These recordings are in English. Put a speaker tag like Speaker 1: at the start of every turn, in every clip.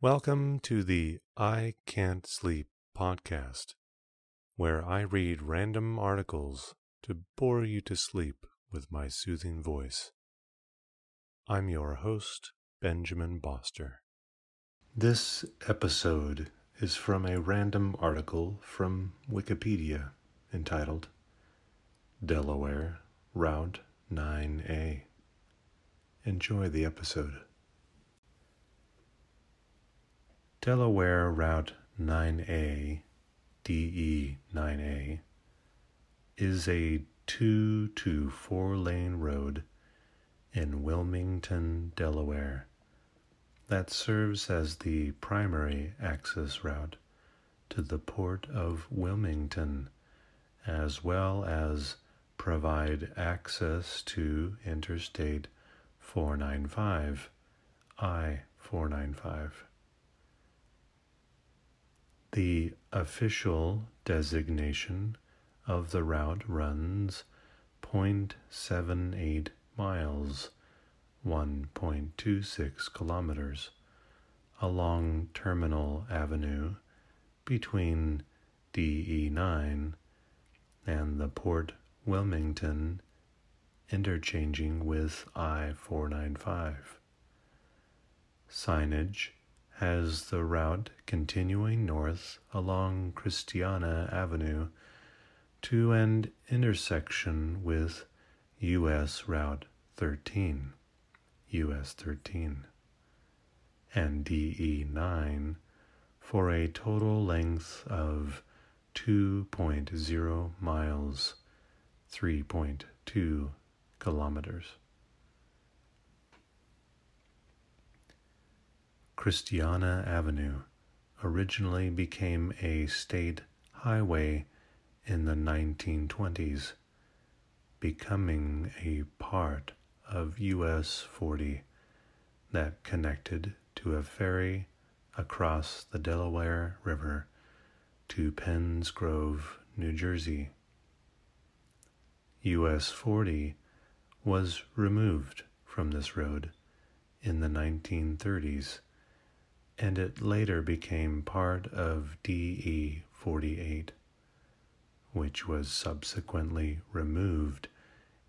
Speaker 1: Welcome to the I Can't Sleep podcast, where I read random articles to bore you to sleep with my soothing voice. I'm your host, Benjamin Boster. This episode is from a random article from Wikipedia entitled Delaware Route 9A. Enjoy the episode. Delaware Route 9A, DE 9A, is a 2 to 4 lane road in Wilmington, Delaware, that serves as the primary access route to the port of Wilmington, as well as provide access to Interstate 495, I 495. The official designation of the route runs 0.78 miles, 1.26 kilometers, along Terminal Avenue between DE9 and the Port Wilmington interchanging with I 495. Signage has the route continuing north along Christiana Avenue to an intersection with US Route 13, US 13, and DE 9 for a total length of 2.0 miles, 3.2 kilometers. Christiana Avenue originally became a state highway in the 1920s, becoming a part of US 40 that connected to a ferry across the Delaware River to Penns Grove, New Jersey. US 40 was removed from this road in the 1930s and it later became part of DE 48, which was subsequently removed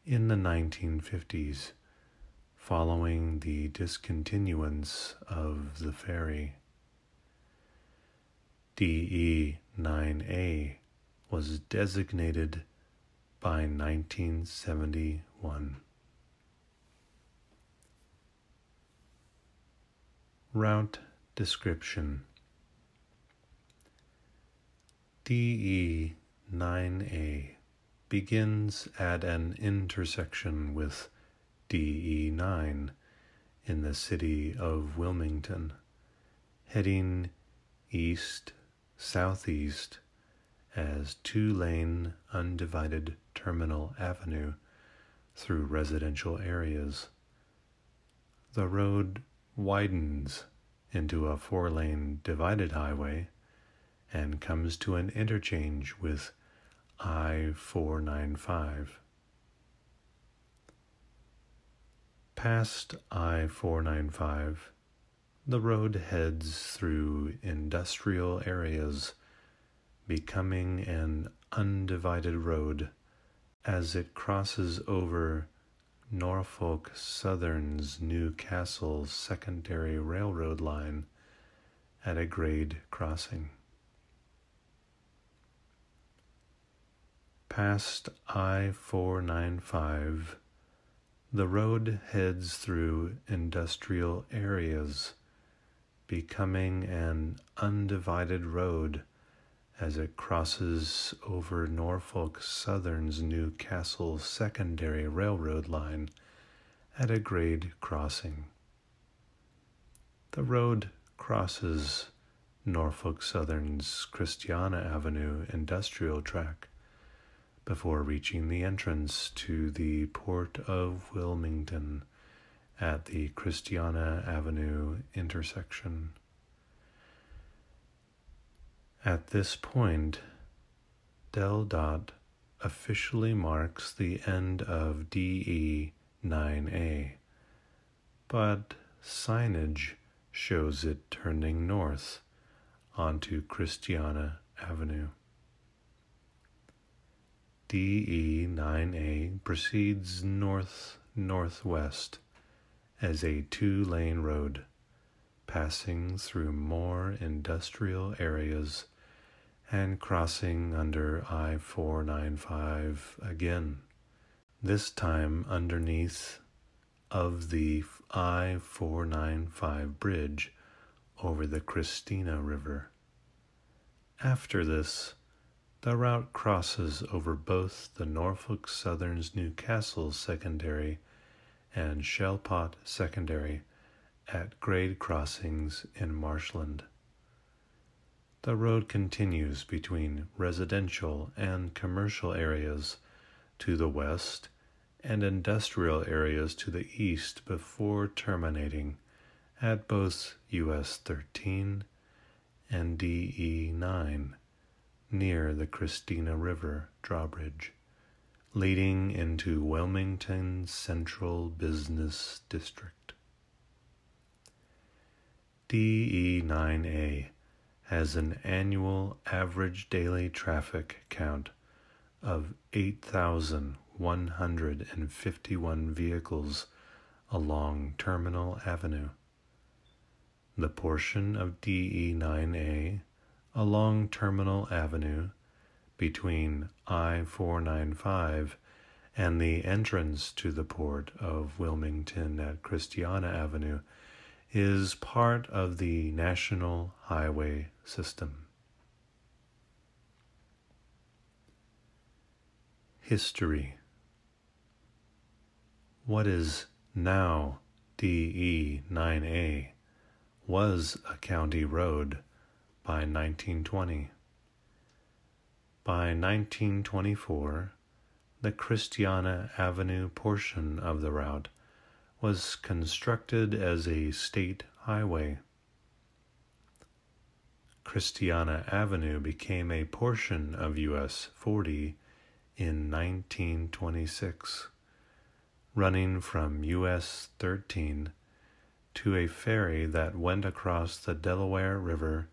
Speaker 1: in the 1950s following the discontinuance of the ferry. DE 9A was designated by 1971. Route Description DE 9A begins at an intersection with DE 9 in the city of Wilmington, heading east southeast as two lane undivided terminal avenue through residential areas. The road widens into a four lane divided highway and comes to an interchange with I 495. Past I 495, the road heads through industrial areas, becoming an undivided road as it crosses over Norfolk Southern's New Castle secondary railroad line at a grade crossing. Past I 495, the road heads through industrial areas, becoming an undivided road as it crosses over Norfolk Southern's New Castle secondary railroad line at a grade crossing. The road crosses Norfolk Southern's Christiana Avenue industrial track before reaching the entrance to the Port of Wilmington at the Christiana Avenue intersection. At this point, DelDOT officially marks the end of DE 9A, but signage shows it turning north onto Christiana Avenue. DE 9A proceeds north northwest as a two lane road, passing through more industrial areas and crossing under I 495 again, this time underneath of the I 495 bridge over the Christina River. After this, the route crosses over both the Norfolk Southern's New Castle Secondary and Shellpot Secondary at grade crossings in Marshland. The road continues between residential and commercial areas to the west and industrial areas to the east before terminating at both US 13 and DE 9 near the Christina River drawbridge, leading into Wilmington's Central Business District. DE9A has an annual average daily traffic count of 8,151 vehicles along Terminal Avenue. The portion of DE9A along Terminal Avenue between I 495 and the entrance to the port of Wilmington at Christiana Avenue is part of the National Highway System. History What is now DE 9A was a county road by 1920. By 1924, the Christiana Avenue portion of the route was constructed as a state highway. Christiana Avenue became a portion of US 40 in 1926, running from US 13 to a ferry that went across the Delaware River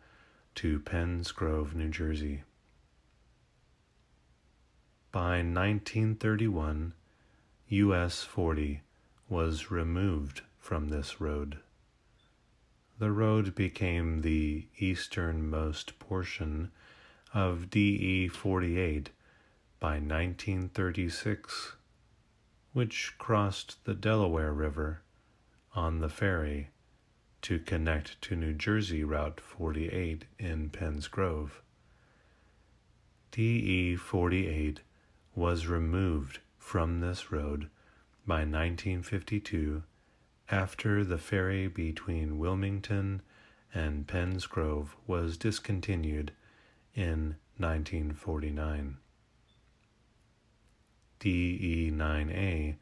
Speaker 1: to Penns Grove, New Jersey. By 1931, US 40 was removed from this road. The road became the easternmost portion of DE 48 by 1936, which crossed the Delaware River on the ferry to connect to New Jersey Route 48 in Penns Grove. DE 48 was removed from this road by 1952 after the ferry between Wilmington and Penns Grove was discontinued in 1949. DE 9A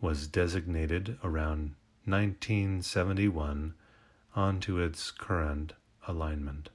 Speaker 1: was designated around 1971 onto its current alignment.